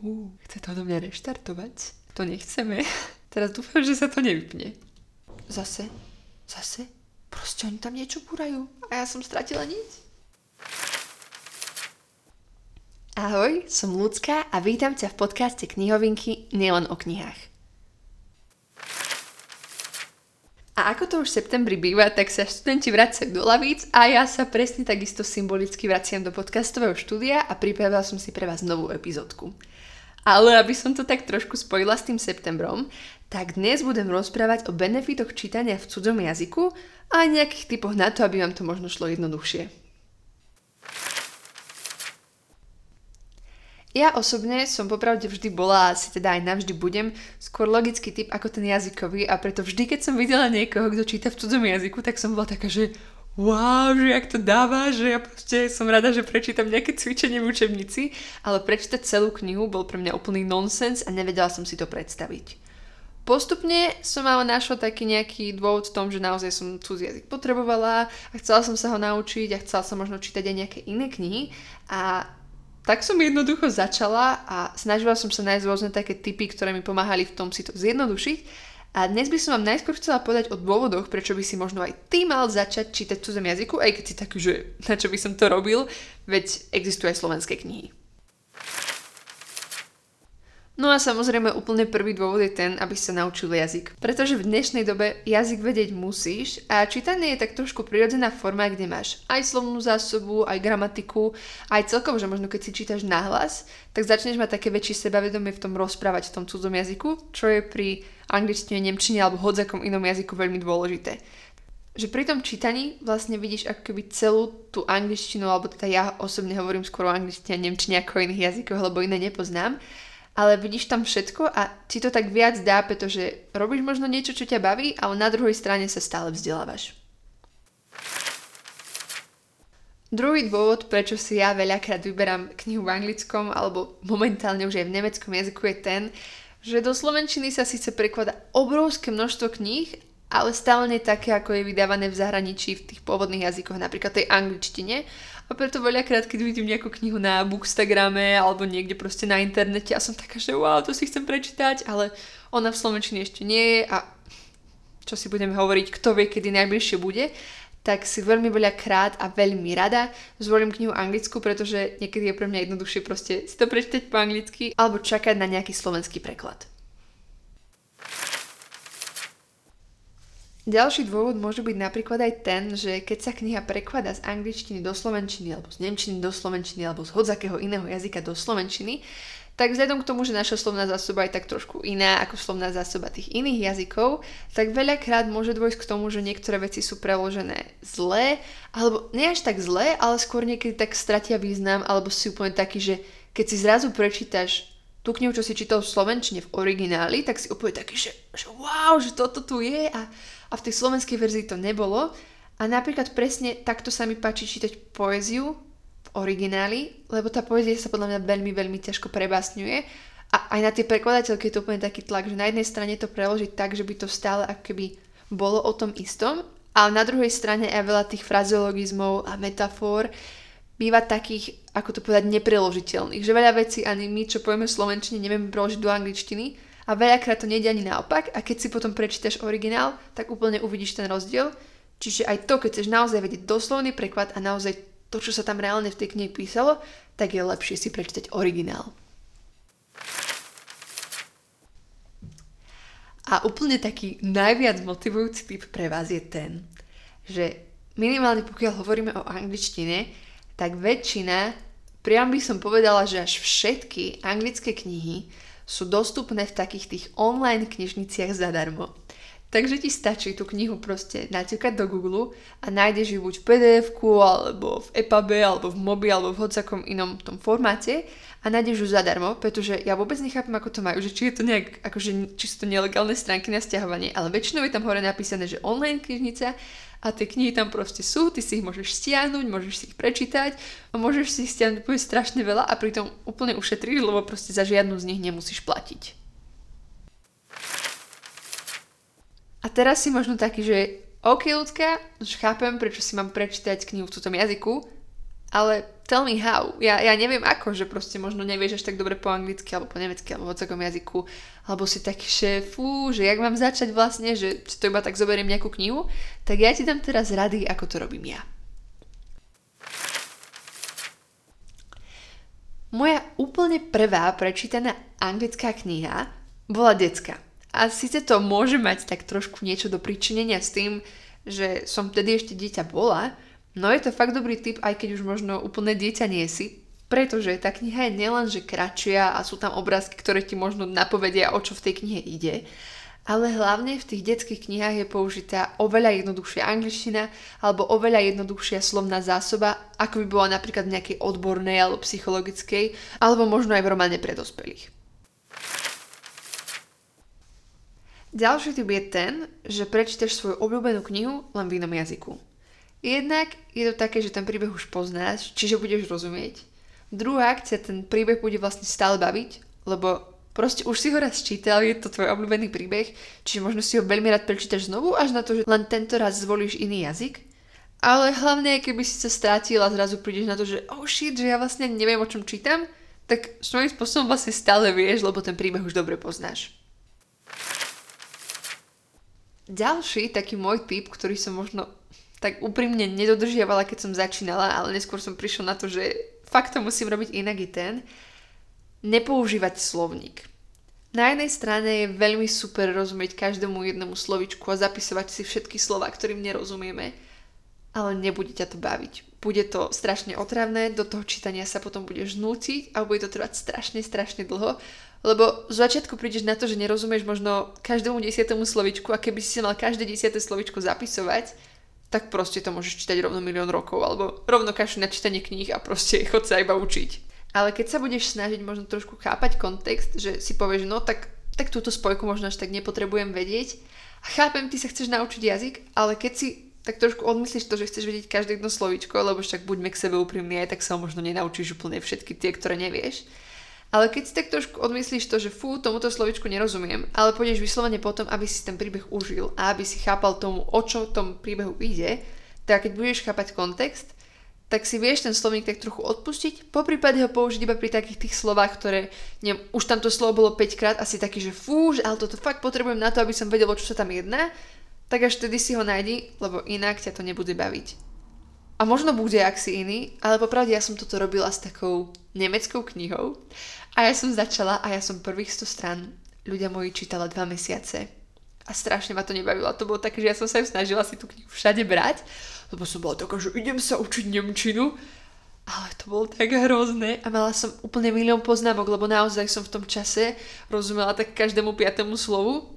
Uh, chce to do mňa reštartovať? To nechceme. Teraz dúfam, že sa to nevypne. Zase? Zase? Proste oni tam niečo búrajú a ja som stratila nič. Ahoj, som Lucka a vítam ťa v podcaste knihovinky Nielen o knihách. A ako to už v septembri býva, tak sa študenti vracajú do lavíc a ja sa presne takisto symbolicky vraciam do podcastového štúdia a pripravila som si pre vás novú epizódku. Ale aby som to tak trošku spojila s tým septembrom, tak dnes budem rozprávať o benefitoch čítania v cudzom jazyku a nejakých typoch na to, aby vám to možno šlo jednoduchšie. Ja osobne som popravde vždy bola, asi teda aj navždy budem, skôr logický typ ako ten jazykový a preto vždy, keď som videla niekoho, kto číta v cudzom jazyku, tak som bola taká, že wow, že jak to dáva, že ja proste som rada, že prečítam nejaké cvičenie v učebnici, ale prečítať celú knihu bol pre mňa úplný nonsens a nevedela som si to predstaviť. Postupne som ale našla taký nejaký dôvod v tom, že naozaj som cudzí jazyk potrebovala a chcela som sa ho naučiť a chcela som možno čítať aj nejaké iné knihy a tak som jednoducho začala a snažila som sa nájsť rôzne také typy, ktoré mi pomáhali v tom si to zjednodušiť. A dnes by som vám najskôr chcela povedať o dôvodoch, prečo by si možno aj ty mal začať čítať cudzom jazyku, aj keď si taký, že na čo by som to robil, veď existujú aj slovenské knihy. No a samozrejme úplne prvý dôvod je ten, aby sa naučil jazyk. Pretože v dnešnej dobe jazyk vedieť musíš a čítanie je tak trošku prirodzená forma, kde máš aj slovnú zásobu, aj gramatiku, aj celkovo, že možno keď si čítaš nahlas, tak začneš mať také väčšie sebavedomie v tom rozprávať v tom cudzom jazyku, čo je pri angličtine, nemčine alebo hodzakom inom jazyku veľmi dôležité že pri tom čítaní vlastne vidíš ako keby celú tú angličtinu, alebo teda ja osobne hovorím skôr o angličtine a nemčine ako iných jazykoch, lebo iné nepoznám, ale vidíš tam všetko a ti to tak viac dá, pretože robíš možno niečo, čo ťa baví, ale na druhej strane sa stále vzdelávaš. Druhý dôvod, prečo si ja veľakrát vyberám knihu v anglickom alebo momentálne už aj v nemeckom jazyku je ten, že do slovenčiny sa síce prekladá obrovské množstvo kníh, ale stále nie také, ako je vydávané v zahraničí v tých pôvodných jazykoch, napríklad tej angličtine. A preto veľakrát, keď vidím nejakú knihu na Bookstagrame alebo niekde proste na internete a som taká, že wow, to si chcem prečítať, ale ona v slovenčine ešte nie je a čo si budeme hovoriť, kto vie, kedy najbližšie bude, tak si veľmi veľa krát a veľmi rada zvolím knihu anglickú, pretože niekedy je pre mňa jednoduchšie proste si to prečítať po anglicky alebo čakať na nejaký slovenský preklad. Ďalší dôvod môže byť napríklad aj ten, že keď sa kniha prekladá z angličtiny do slovenčiny, alebo z nemčiny do slovenčiny, alebo z hodzakého iného jazyka do slovenčiny, tak vzhľadom k tomu, že naša slovná zásoba je tak trošku iná ako slovná zásoba tých iných jazykov, tak veľakrát môže dôjsť k tomu, že niektoré veci sú preložené zlé, alebo nie až tak zlé, ale skôr niekedy tak stratia význam, alebo si úplne taký, že keď si zrazu prečítaš tú knihu, čo si čítal v slovenčine v origináli, tak si úplne taký, že, že wow, že toto tu je a a v tej slovenskej verzii to nebolo. A napríklad presne takto sa mi páči čítať poéziu v origináli, lebo tá poézia sa podľa mňa veľmi, veľmi ťažko prebásňuje. A aj na tie prekladateľky je to úplne taký tlak, že na jednej strane to preložiť tak, že by to stále ako keby bolo o tom istom, ale na druhej strane aj veľa tých frazeologizmov a metafor býva takých, ako to povedať, nepreložiteľných. Že veľa vecí ani my, čo povieme v slovenčine, nevieme preložiť do angličtiny, a veľakrát to nejde ani naopak a keď si potom prečítaš originál, tak úplne uvidíš ten rozdiel. Čiže aj to, keď chceš naozaj vedieť doslovný preklad a naozaj to, čo sa tam reálne v tej knihe písalo, tak je lepšie si prečítať originál. A úplne taký najviac motivujúci typ pre vás je ten, že minimálne pokiaľ hovoríme o angličtine, tak väčšina, priam by som povedala, že až všetky anglické knihy sú dostupné v takých tých online knižniciach zadarmo. Takže ti stačí tú knihu proste naťukať do Google a nájdeš ju buď v pdf alebo v EPUB, alebo v MOBI, alebo v hociakom inom tom formáte a nájdeš ju zadarmo, pretože ja vôbec nechápem, ako to majú, že či je to nejak, akože, či sú to nelegálne stránky na stiahovanie, ale väčšinou je tam hore napísané, že online knižnica a tie knihy tam proste sú, ty si ich môžeš stiahnuť, môžeš si ich prečítať a môžeš si ich stiahnuť úplne strašne veľa a pritom úplne ušetríš, lebo proste za žiadnu z nich nemusíš platiť. A teraz si možno taký, že OK ľudská, už chápem, prečo si mám prečítať knihu v cudzom jazyku, ale tell me how. Ja, ja neviem ako, že proste možno nevieš až tak dobre po anglicky alebo po nemecky alebo v jazyku, alebo si taký, že fú, že jak mám začať vlastne, že to iba tak zoberiem nejakú knihu, tak ja ti dám teraz rady, ako to robím ja. Moja úplne prvá prečítaná anglická kniha bola decka. A síce to môže mať tak trošku niečo do pričinenia s tým, že som vtedy ešte dieťa bola, no je to fakt dobrý tip, aj keď už možno úplne dieťa nie si, pretože tá kniha je nielen, že kratšia a sú tam obrázky, ktoré ti možno napovedia, o čo v tej knihe ide, ale hlavne v tých detských knihách je použitá oveľa jednoduchšia angličtina alebo oveľa jednoduchšia slovná zásoba, ako by bola napríklad v nejakej odbornej alebo psychologickej, alebo možno aj v románe pre dospelých. Ďalší typ je ten, že prečítaš svoju obľúbenú knihu len v inom jazyku. Jednak je to také, že ten príbeh už poznáš, čiže budeš rozumieť. Druhá akcia, ten príbeh bude vlastne stále baviť, lebo Proste už si ho raz čítal, je to tvoj obľúbený príbeh, čiže možno si ho veľmi rád prečítaš znovu, až na to, že len tento raz zvolíš iný jazyk. Ale hlavne, keby si sa strátil a zrazu prídeš na to, že oh shit, že ja vlastne neviem, o čom čítam, tak svojím spôsobom vlastne stále vieš, lebo ten príbeh už dobre poznáš. Ďalší taký môj tip, ktorý som možno tak úprimne nedodržiavala, keď som začínala, ale neskôr som prišla na to, že fakt to musím robiť inak i ten, nepoužívať slovník. Na jednej strane je veľmi super rozumieť každému jednému slovičku a zapisovať si všetky slova, ktorým nerozumieme, ale nebude ťa to baviť. Bude to strašne otravné, do toho čítania sa potom budeš nútiť a bude to trvať strašne, strašne dlho, lebo z začiatku prídeš na to, že nerozumieš možno každému desiatému slovičku a keby si mal každé desiaté slovičko zapisovať, tak proste to môžeš čítať rovno milión rokov, alebo rovno kašu na čítanie kníh a proste chod sa iba učiť. Ale keď sa budeš snažiť možno trošku chápať kontext, že si povieš, no tak, tak túto spojku možno až tak nepotrebujem vedieť. A chápem, ty sa chceš naučiť jazyk, ale keď si tak trošku odmyslíš to, že chceš vedieť každé jedno slovíčko, lebo však buďme k sebe úprimní, aj tak sa možno nenaučíš úplne všetky tie, ktoré nevieš. Ale keď si tak trošku odmyslíš to, že fú, tomuto slovičku nerozumiem, ale pôjdeš vyslovene potom, aby si ten príbeh užil a aby si chápal tomu, o čo v tom príbehu ide, tak keď budeš chápať kontext, tak si vieš ten slovník tak trochu odpustiť, po prípade ho použiť iba pri takých tých slovách, ktoré, neviem, už tam to slovo bolo 5 krát, asi taký, že fú, ale toto fakt potrebujem na to, aby som vedel, o čo sa tam jedná, tak až vtedy si ho nájdi, lebo inak ťa to nebude baviť. A možno bude, ak si iný, ale popravde ja som toto robila s takou nemeckou knihou a ja som začala a ja som prvých 100 stran ľudia moji čítala dva mesiace. A strašne ma to nebavilo. To bolo také, že ja som sa ju snažila si tú knihu všade brať, lebo som bola taká, že idem sa učiť Nemčinu. Ale to bolo tak hrozné a mala som úplne milión poznámok, lebo naozaj som v tom čase rozumela tak každému piatému slovu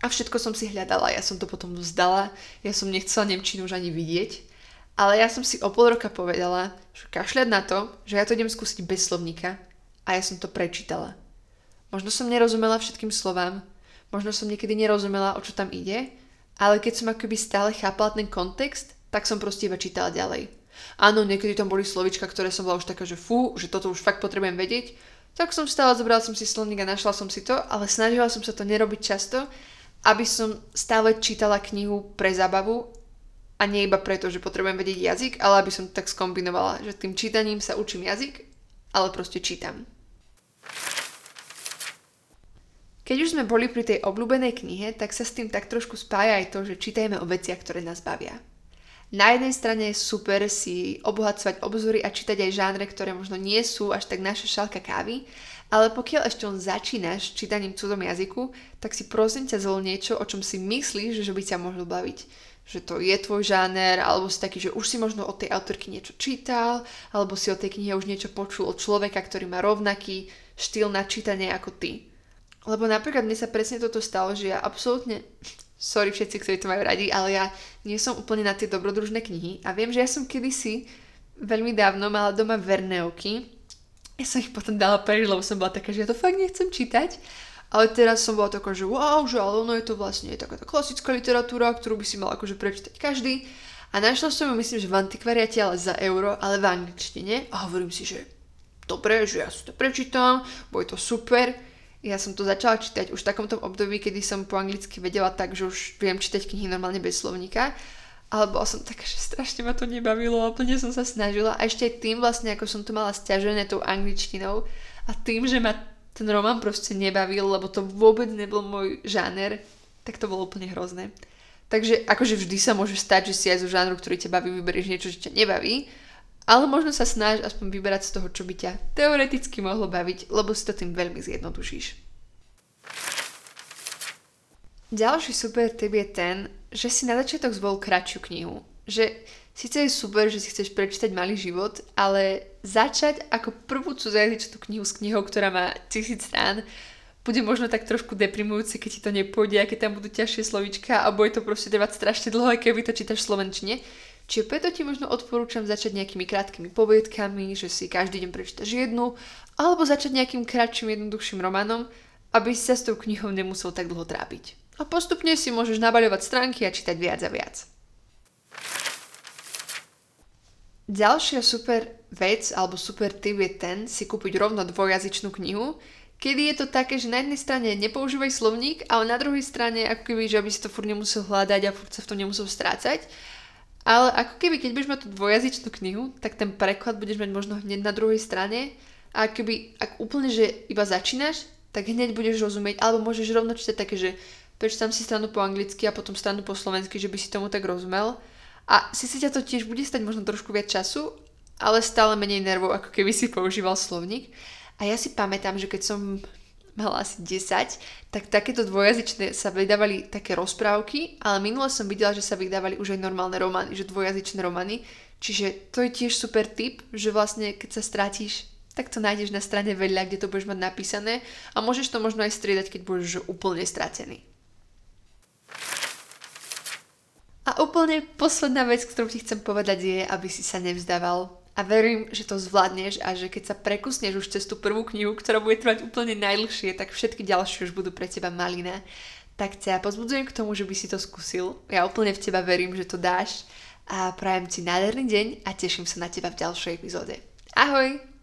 a všetko som si hľadala. Ja som to potom vzdala, ja som nechcela Nemčinu už ani vidieť. Ale ja som si o pol roka povedala, že kašľať na to, že ja to idem skúsiť bez slovníka a ja som to prečítala. Možno som nerozumela všetkým slovám, možno som niekedy nerozumela, o čo tam ide, ale keď som akoby stále chápala ten kontext, tak som proste iba čítala ďalej. Áno, niekedy tam boli slovička, ktoré som bola už taká, že fú, že toto už fakt potrebujem vedieť, tak som stále zobrala som si slovník a našla som si to, ale snažila som sa to nerobiť často, aby som stále čítala knihu pre zábavu a nie iba preto, že potrebujem vedieť jazyk, ale aby som tak skombinovala, že tým čítaním sa učím jazyk, ale proste čítam. Keď už sme boli pri tej obľúbenej knihe, tak sa s tým tak trošku spája aj to, že čítajme o veciach, ktoré nás bavia. Na jednej strane je super si obohacovať obzory a čítať aj žánre, ktoré možno nie sú až tak naša šálka kávy, ale pokiaľ ešte len začínaš čítaním v cudzom jazyku, tak si prosím ťa zvol niečo, o čom si myslíš, že by ťa mohlo baviť. Že to je tvoj žáner, alebo si taký, že už si možno od tej autorky niečo čítal, alebo si o tej knihe už niečo počul od človeka, ktorý má rovnaký štýl na čítanie ako ty. Lebo napríklad mne sa presne toto stalo, že ja absolútne sorry všetci, ktorí to majú radi, ale ja nie som úplne na tie dobrodružné knihy a viem, že ja som kedysi veľmi dávno mala doma Verneoky. Ja som ich potom dala preč, lebo som bola taká, že ja to fakt nechcem čítať. Ale teraz som bola taká, že wow, že ale ono je to vlastne taká tá klasická literatúra, ktorú by si mal akože prečítať každý. A našla som ju, myslím, že v antikvariate, ale za euro, ale v angličtine. A hovorím si, že dobre, že ja si to prečítam, bude to super. Ja som to začala čítať už v takomto období, kedy som po anglicky vedela tak, že už viem čítať knihy normálne bez slovníka. alebo som taká, že strašne ma to nebavilo a úplne som sa snažila a ešte aj tým vlastne, ako som to mala stiažené tou angličtinou a tým, že ma ten román proste nebavil, lebo to vôbec nebol môj žáner, tak to bolo úplne hrozné. Takže akože vždy sa môže stať, že si aj zo žánru, ktorý ťa baví, vyberieš niečo, čo ťa nebaví, ale možno sa snaž aspoň vyberať z toho, čo by ťa teoreticky mohlo baviť, lebo si to tým veľmi zjednodušíš. Ďalší super tip je ten, že si na začiatok zvol kratšiu knihu. Že síce je super, že si chceš prečítať malý život, ale začať ako prvú cudzajzyčnú knihu s knihou, ktorá má tisíc strán, bude možno tak trošku deprimujúce, keď ti to nepôjde, aké tam budú ťažšie slovička a bude to proste trvať strašne dlho, aj keby to čítaš v slovenčine. Čiže preto ti možno odporúčam začať nejakými krátkými poviedkami, že si každý deň prečítaš jednu, alebo začať nejakým kratším, jednoduchším románom, aby si sa s tou knihou nemusel tak dlho trápiť. A postupne si môžeš nabaľovať stránky a čítať viac a viac. Ďalšia super vec alebo super tip je ten si kúpiť rovno dvojazyčnú knihu, kedy je to také, že na jednej strane nepoužívaj slovník, ale na druhej strane ako keby, že aby si to furt nemusel hľadať a furt sa v tom nemusel strácať. Ale ako keby, keď budeš mať tú dvojazyčnú knihu, tak ten preklad budeš mať možno hneď na druhej strane a keby, ak úplne, že iba začínaš, tak hneď budeš rozumieť, alebo môžeš rovno čítať také, že prečítam si stranu po anglicky a potom stranu po slovensky, že by si tomu tak rozumel. A si si ťa to tiež bude stať možno trošku viac času, ale stále menej nervov, ako keby si používal slovník. A ja si pamätám, že keď som mala asi 10, tak takéto dvojazyčné sa vydávali také rozprávky, ale minule som videla, že sa vydávali už aj normálne romány, že dvojazyčné romány. Čiže to je tiež super tip, že vlastne keď sa strátiš, tak to nájdeš na strane vedľa, kde to budeš mať napísané a môžeš to možno aj striedať, keď budeš úplne stratený. Úplne posledná vec, ktorú ti chcem povedať je, aby si sa nevzdával a verím, že to zvládneš a že keď sa prekusneš už cez tú prvú knihu, ktorá bude trvať úplne najdlhšie, tak všetky ďalšie už budú pre teba malina. Tak ťa pozbudzujem k tomu, že by si to skúsil. Ja úplne v teba verím, že to dáš a prajem ti nádherný deň a teším sa na teba v ďalšej epizóde. Ahoj!